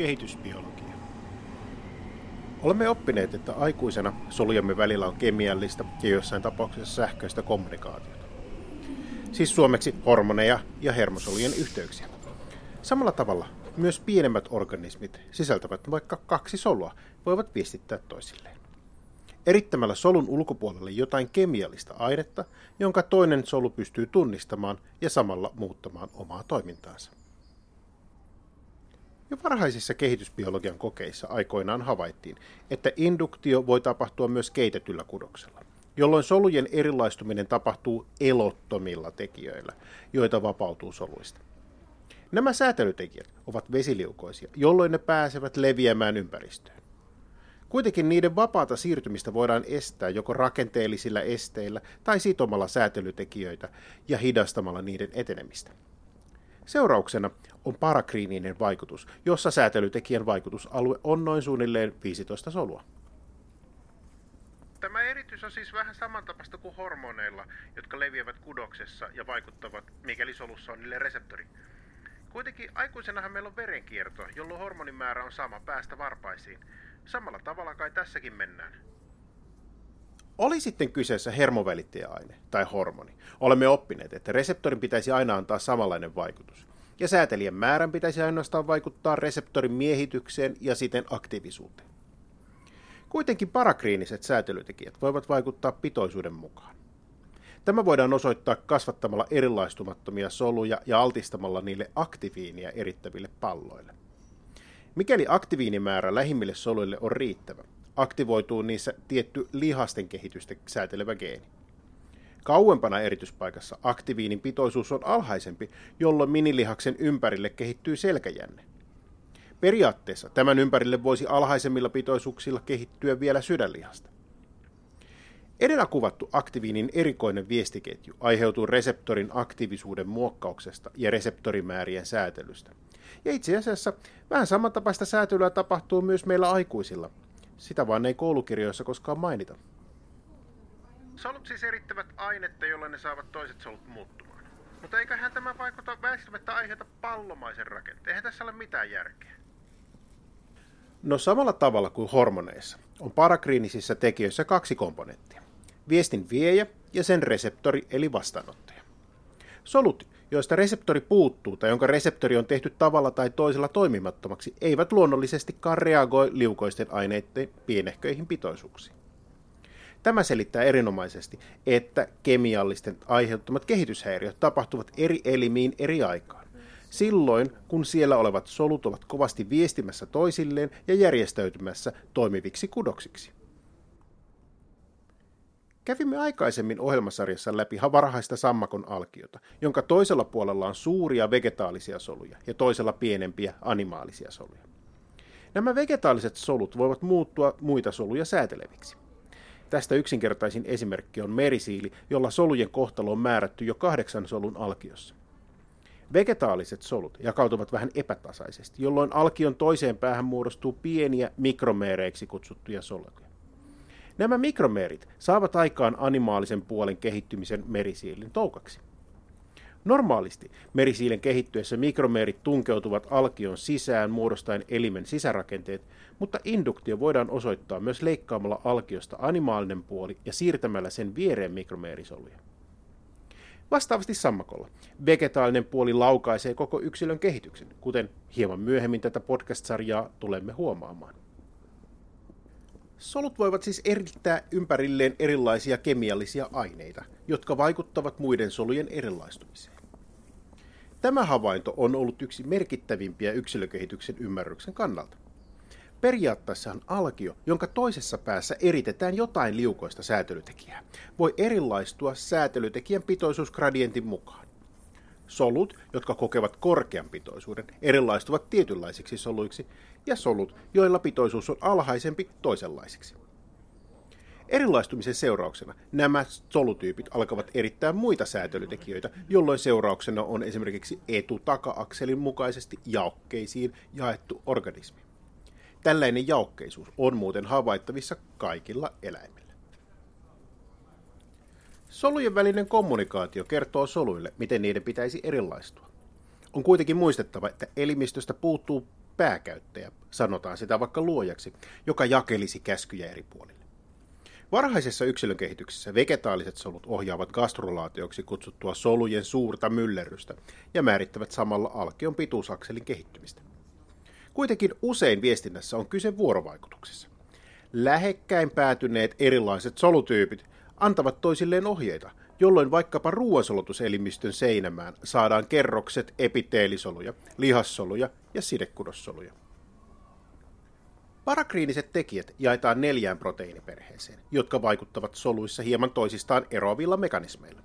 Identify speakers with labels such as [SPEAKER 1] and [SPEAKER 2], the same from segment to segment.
[SPEAKER 1] Kehitysbiologia. Olemme oppineet, että aikuisena solujemme välillä on kemiallista ja jossain tapauksessa sähköistä kommunikaatiota. Siis suomeksi hormoneja ja hermosolujen yhteyksiä. Samalla tavalla myös pienemmät organismit sisältävät vaikka kaksi solua voivat viestittää toisilleen. Erittämällä solun ulkopuolelle jotain kemiallista ainetta, jonka toinen solu pystyy tunnistamaan ja samalla muuttamaan omaa toimintaansa. Jo varhaisissa kehitysbiologian kokeissa aikoinaan havaittiin, että induktio voi tapahtua myös keitetyllä kudoksella, jolloin solujen erilaistuminen tapahtuu elottomilla tekijöillä, joita vapautuu soluista. Nämä säätelytekijät ovat vesiliukoisia, jolloin ne pääsevät leviämään ympäristöön. Kuitenkin niiden vapaata siirtymistä voidaan estää joko rakenteellisilla esteillä tai sitomalla säätelytekijöitä ja hidastamalla niiden etenemistä. Seurauksena on parakriininen vaikutus, jossa säätelytekijän vaikutusalue on noin suunnilleen 15 solua.
[SPEAKER 2] Tämä eritys on siis vähän samantapaista kuin hormoneilla, jotka leviävät kudoksessa ja vaikuttavat, mikäli solussa on niille reseptori. Kuitenkin aikuisenahan meillä on verenkierto, jolloin hormonimäärä on sama päästä varpaisiin. Samalla tavalla kai tässäkin mennään.
[SPEAKER 1] Oli sitten kyseessä hermovälittäjäaine tai hormoni, olemme oppineet, että reseptorin pitäisi aina antaa samanlainen vaikutus, ja säätelijän määrän pitäisi ainoastaan vaikuttaa reseptorin miehitykseen ja siten aktiivisuuteen. Kuitenkin parakriiniset säätelytekijät voivat vaikuttaa pitoisuuden mukaan. Tämä voidaan osoittaa kasvattamalla erilaistumattomia soluja ja altistamalla niille aktiviinia erittäville palloille. Mikäli aktiviinimäärä lähimmille soluille on riittävä, aktivoituu niissä tietty lihasten kehitystä säätelevä geeni. Kauempana erityspaikassa aktiviinin pitoisuus on alhaisempi, jolloin minilihaksen ympärille kehittyy selkäjänne. Periaatteessa tämän ympärille voisi alhaisemmilla pitoisuuksilla kehittyä vielä sydänlihasta. Edellä kuvattu aktiviinin erikoinen viestiketju aiheutuu reseptorin aktiivisuuden muokkauksesta ja reseptorimäärien säätelystä. Ja itse asiassa vähän samantapaista säätelyä tapahtuu myös meillä aikuisilla. Sitä vaan ei koulukirjoissa koskaan mainita.
[SPEAKER 2] Solut siis erittävät ainetta, jolla ne saavat toiset solut muuttumaan. Mutta eiköhän tämä vaikuta väistämättä aiheuta pallomaisen rakenteen. Eihän tässä ole mitään järkeä.
[SPEAKER 1] No samalla tavalla kuin hormoneissa on parakriinisissä tekijöissä kaksi komponenttia. Viestin viejä ja sen reseptori eli vastaanottaja. Solut, joista reseptori puuttuu tai jonka reseptori on tehty tavalla tai toisella toimimattomaksi, eivät luonnollisestikaan reagoi liukoisten aineiden pienehköihin pitoisuuksiin. Tämä selittää erinomaisesti, että kemiallisten aiheuttamat kehityshäiriöt tapahtuvat eri elimiin eri aikaan. Silloin, kun siellä olevat solut ovat kovasti viestimässä toisilleen ja järjestäytymässä toimiviksi kudoksiksi. Kävimme aikaisemmin ohjelmasarjassa läpi varhaista sammakon alkiota, jonka toisella puolella on suuria vegetaalisia soluja ja toisella pienempiä animaalisia soluja. Nämä vegetaaliset solut voivat muuttua muita soluja sääteleviksi. Tästä yksinkertaisin esimerkki on merisiili, jolla solujen kohtalo on määrätty jo kahdeksan solun alkiossa. Vegetaaliset solut jakautuvat vähän epätasaisesti, jolloin alkion toiseen päähän muodostuu pieniä mikromeereiksi kutsuttuja soluja. Nämä mikromeerit saavat aikaan animaalisen puolen kehittymisen merisiilin toukaksi. Normaalisti merisiilen kehittyessä mikromeerit tunkeutuvat alkion sisään muodostaen elimen sisärakenteet, mutta induktio voidaan osoittaa myös leikkaamalla alkiosta animaalinen puoli ja siirtämällä sen viereen mikromeerisoluja. Vastaavasti sammakolla vegetaalinen puoli laukaisee koko yksilön kehityksen, kuten hieman myöhemmin tätä podcast-sarjaa tulemme huomaamaan. Solut voivat siis erittää ympärilleen erilaisia kemiallisia aineita, jotka vaikuttavat muiden solujen erilaistumiseen. Tämä havainto on ollut yksi merkittävimpiä yksilökehityksen ymmärryksen kannalta. Periaatteessahan alkio, jonka toisessa päässä eritetään jotain liukoista säätelytekijää, voi erilaistua säätelytekijän pitoisuusgradientin mukaan. Solut, jotka kokevat korkean pitoisuuden, erilaistuvat tietynlaisiksi soluiksi, ja solut, joilla pitoisuus on alhaisempi, toisenlaisiksi. Erilaistumisen seurauksena nämä solutyypit alkavat erittää muita säätelytekijöitä, jolloin seurauksena on esimerkiksi etu-taka-akselin mukaisesti jaokkeisiin jaettu organismi. Tällainen jaokkeisuus on muuten havaittavissa kaikilla eläimillä. Solujen välinen kommunikaatio kertoo soluille, miten niiden pitäisi erilaistua. On kuitenkin muistettava, että elimistöstä puuttuu pääkäyttäjä, sanotaan sitä vaikka luojaksi, joka jakelisi käskyjä eri puolille. Varhaisessa yksilön kehityksessä vegetaaliset solut ohjaavat gastrolaatioksi kutsuttua solujen suurta myllerrystä ja määrittävät samalla alkion pituusakselin kehittymistä. Kuitenkin usein viestinnässä on kyse vuorovaikutuksessa. Lähekkäin päätyneet erilaiset solutyypit antavat toisilleen ohjeita, jolloin vaikkapa ruoansolutuselimistön seinämään saadaan kerrokset epiteelisoluja, lihassoluja ja sidekudossoluja. Parakriiniset tekijät jaetaan neljään proteiiniperheeseen, jotka vaikuttavat soluissa hieman toisistaan eroavilla mekanismeilla.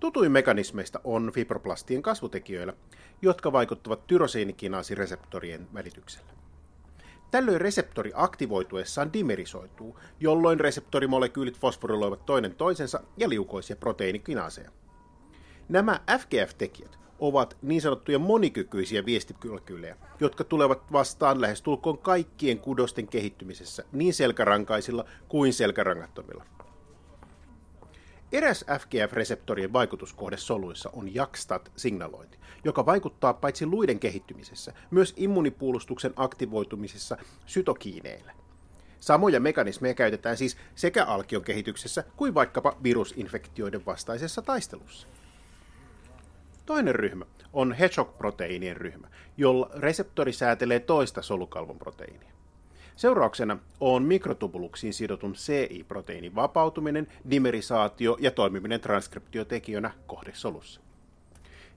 [SPEAKER 1] Tutuin mekanismeista on fibroplastien kasvutekijöillä, jotka vaikuttavat tyrosiinikinaasireseptorien välityksellä. Tällöin reseptori aktivoituessaan dimerisoituu, jolloin reseptorimolekyylit fosforiloivat toinen toisensa ja liukoisia proteiinikinaaseja. Nämä FGF-tekijät ovat niin sanottuja monikykyisiä viestikylkyilejä, jotka tulevat vastaan lähestulkoon kaikkien kudosten kehittymisessä niin selkärankaisilla kuin selkärangattomilla. Eräs FGF-reseptorien vaikutuskohde soluissa on JAKSTAT-signalointi, joka vaikuttaa paitsi luiden kehittymisessä, myös immunipuolustuksen aktivoitumisessa sytokiineillä. Samoja mekanismeja käytetään siis sekä alkion kehityksessä kuin vaikkapa virusinfektioiden vastaisessa taistelussa. Toinen ryhmä on Hedgehog-proteiinien ryhmä, jolla reseptori säätelee toista solukalvon proteiinia. Seurauksena on mikrotubuluksiin sidotun CI-proteiinin vapautuminen, dimerisaatio ja toimiminen transkriptiotekijänä kohdesolussa.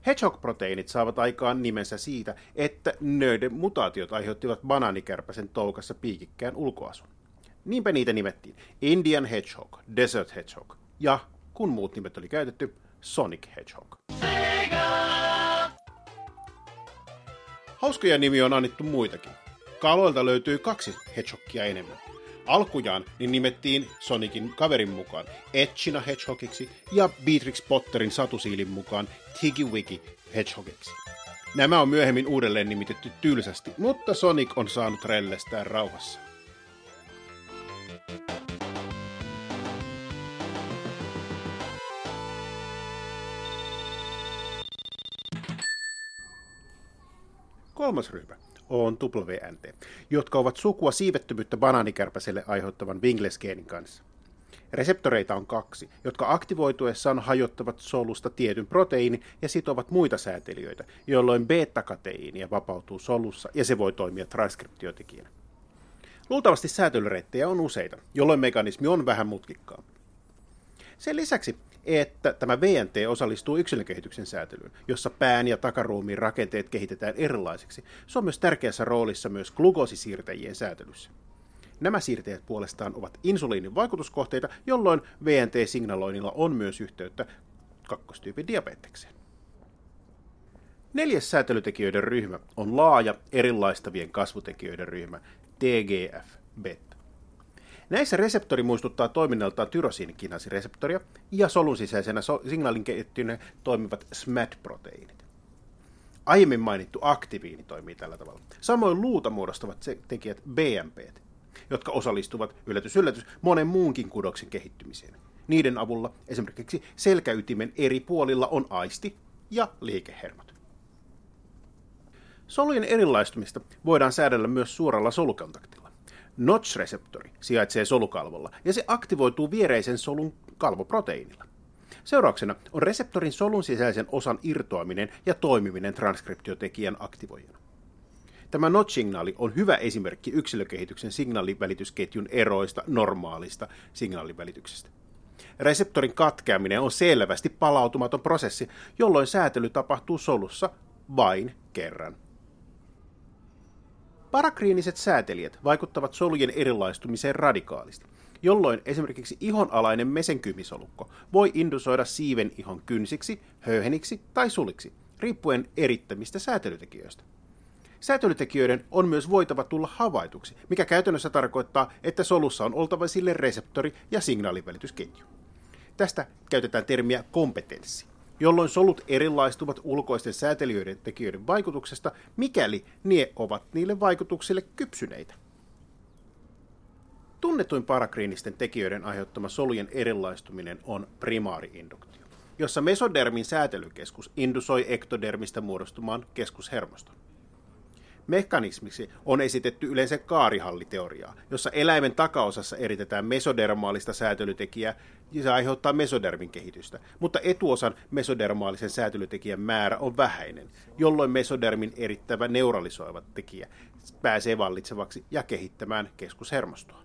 [SPEAKER 1] Hedgehog-proteiinit saavat aikaan nimensä siitä, että nöiden mutaatiot aiheuttivat banaanikärpäsen toukassa piikikkään ulkoasun. Niinpä niitä nimettiin Indian Hedgehog, Desert Hedgehog ja, kun muut nimet oli käytetty, Sonic Hedgehog. Hauskoja nimi on annettu muitakin. Kaloilta löytyy kaksi hedgehogia enemmän. Alkujaan niin nimettiin Sonicin kaverin mukaan Etchina Hedgehogiksi ja Beatrix Potterin satusiilin mukaan Wiki Hedgehogiksi. Nämä on myöhemmin uudelleen nimitetty tylsästi, mutta Sonic on saanut rellestään rauhassa. Kolmas ryhmä on WNT, jotka ovat sukua siivettömyyttä banaanikärpäselle aiheuttavan Wingles-geenin kanssa. Reseptoreita on kaksi, jotka aktivoituessaan hajottavat solusta tietyn proteiinin ja sitovat muita säätelijöitä, jolloin beta-kateiinia vapautuu solussa ja se voi toimia transkriptiotekijänä. Luultavasti säätelyreittejä on useita, jolloin mekanismi on vähän mutkikkaampi. Sen lisäksi että tämä VNT osallistuu yksilön kehityksen säätelyyn, jossa pään ja takaruumiin rakenteet kehitetään erilaisiksi. Se on myös tärkeässä roolissa myös glukoosisiirtäjien säätelyssä. Nämä siirteet puolestaan ovat insuliinin vaikutuskohteita, jolloin VNT-signaloinnilla on myös yhteyttä kakkostyypin diabetekseen. Neljäs säätelytekijöiden ryhmä on laaja erilaistavien kasvutekijöiden ryhmä, TGF-beta. Näissä reseptori muistuttaa toiminnaltaan tyrosiinikinaasireseptoria ja solun sisäisenä so- signaalinkehittyneen toimivat SMAD-proteiinit. Aiemmin mainittu aktiviini toimii tällä tavalla. Samoin luuta muodostavat tekijät BMP, jotka osallistuvat, yllätys yllätys, monen muunkin kudoksen kehittymiseen. Niiden avulla esimerkiksi selkäytimen eri puolilla on aisti ja liikehermot. Solujen erilaistumista voidaan säädellä myös suoralla solukontaktilla. Notch-reseptori sijaitsee solukalvolla ja se aktivoituu viereisen solun kalvoproteiinilla. Seurauksena on reseptorin solun sisäisen osan irtoaminen ja toimiminen transkriptiotekijän aktivoijana. Tämä NOT-signaali on hyvä esimerkki yksilökehityksen signaalivälitysketjun eroista normaalista signaalivälityksestä. Reseptorin katkeaminen on selvästi palautumaton prosessi, jolloin säätely tapahtuu solussa vain kerran. Parakriiniset säätelijät vaikuttavat solujen erilaistumiseen radikaalisti, jolloin esimerkiksi ihonalainen mesenkymisolukko voi indusoida siiven ihon kynsiksi, höyheniksi tai suliksi, riippuen erittämistä säätelytekijöistä. Säätelytekijöiden on myös voitava tulla havaituksi, mikä käytännössä tarkoittaa, että solussa on oltava sille reseptori- ja signaalivälitysketju. Tästä käytetään termiä kompetenssi jolloin solut erilaistuvat ulkoisten säätelijöiden tekijöiden vaikutuksesta, mikäli ne ovat niille vaikutuksille kypsyneitä. Tunnetuin parakriinisten tekijöiden aiheuttama solujen erilaistuminen on primaariinduktio, jossa mesodermin säätelykeskus indusoi ektodermistä muodostumaan keskushermoston. Mekanismiksi on esitetty yleensä kaarihalliteoriaa, jossa eläimen takaosassa eritetään mesodermaalista säätelytekijää ja se aiheuttaa mesodermin kehitystä, mutta etuosan mesodermaalisen säätelytekijän määrä on vähäinen, jolloin mesodermin erittävä neuralisoiva tekijä pääsee vallitsevaksi ja kehittämään keskushermostoa.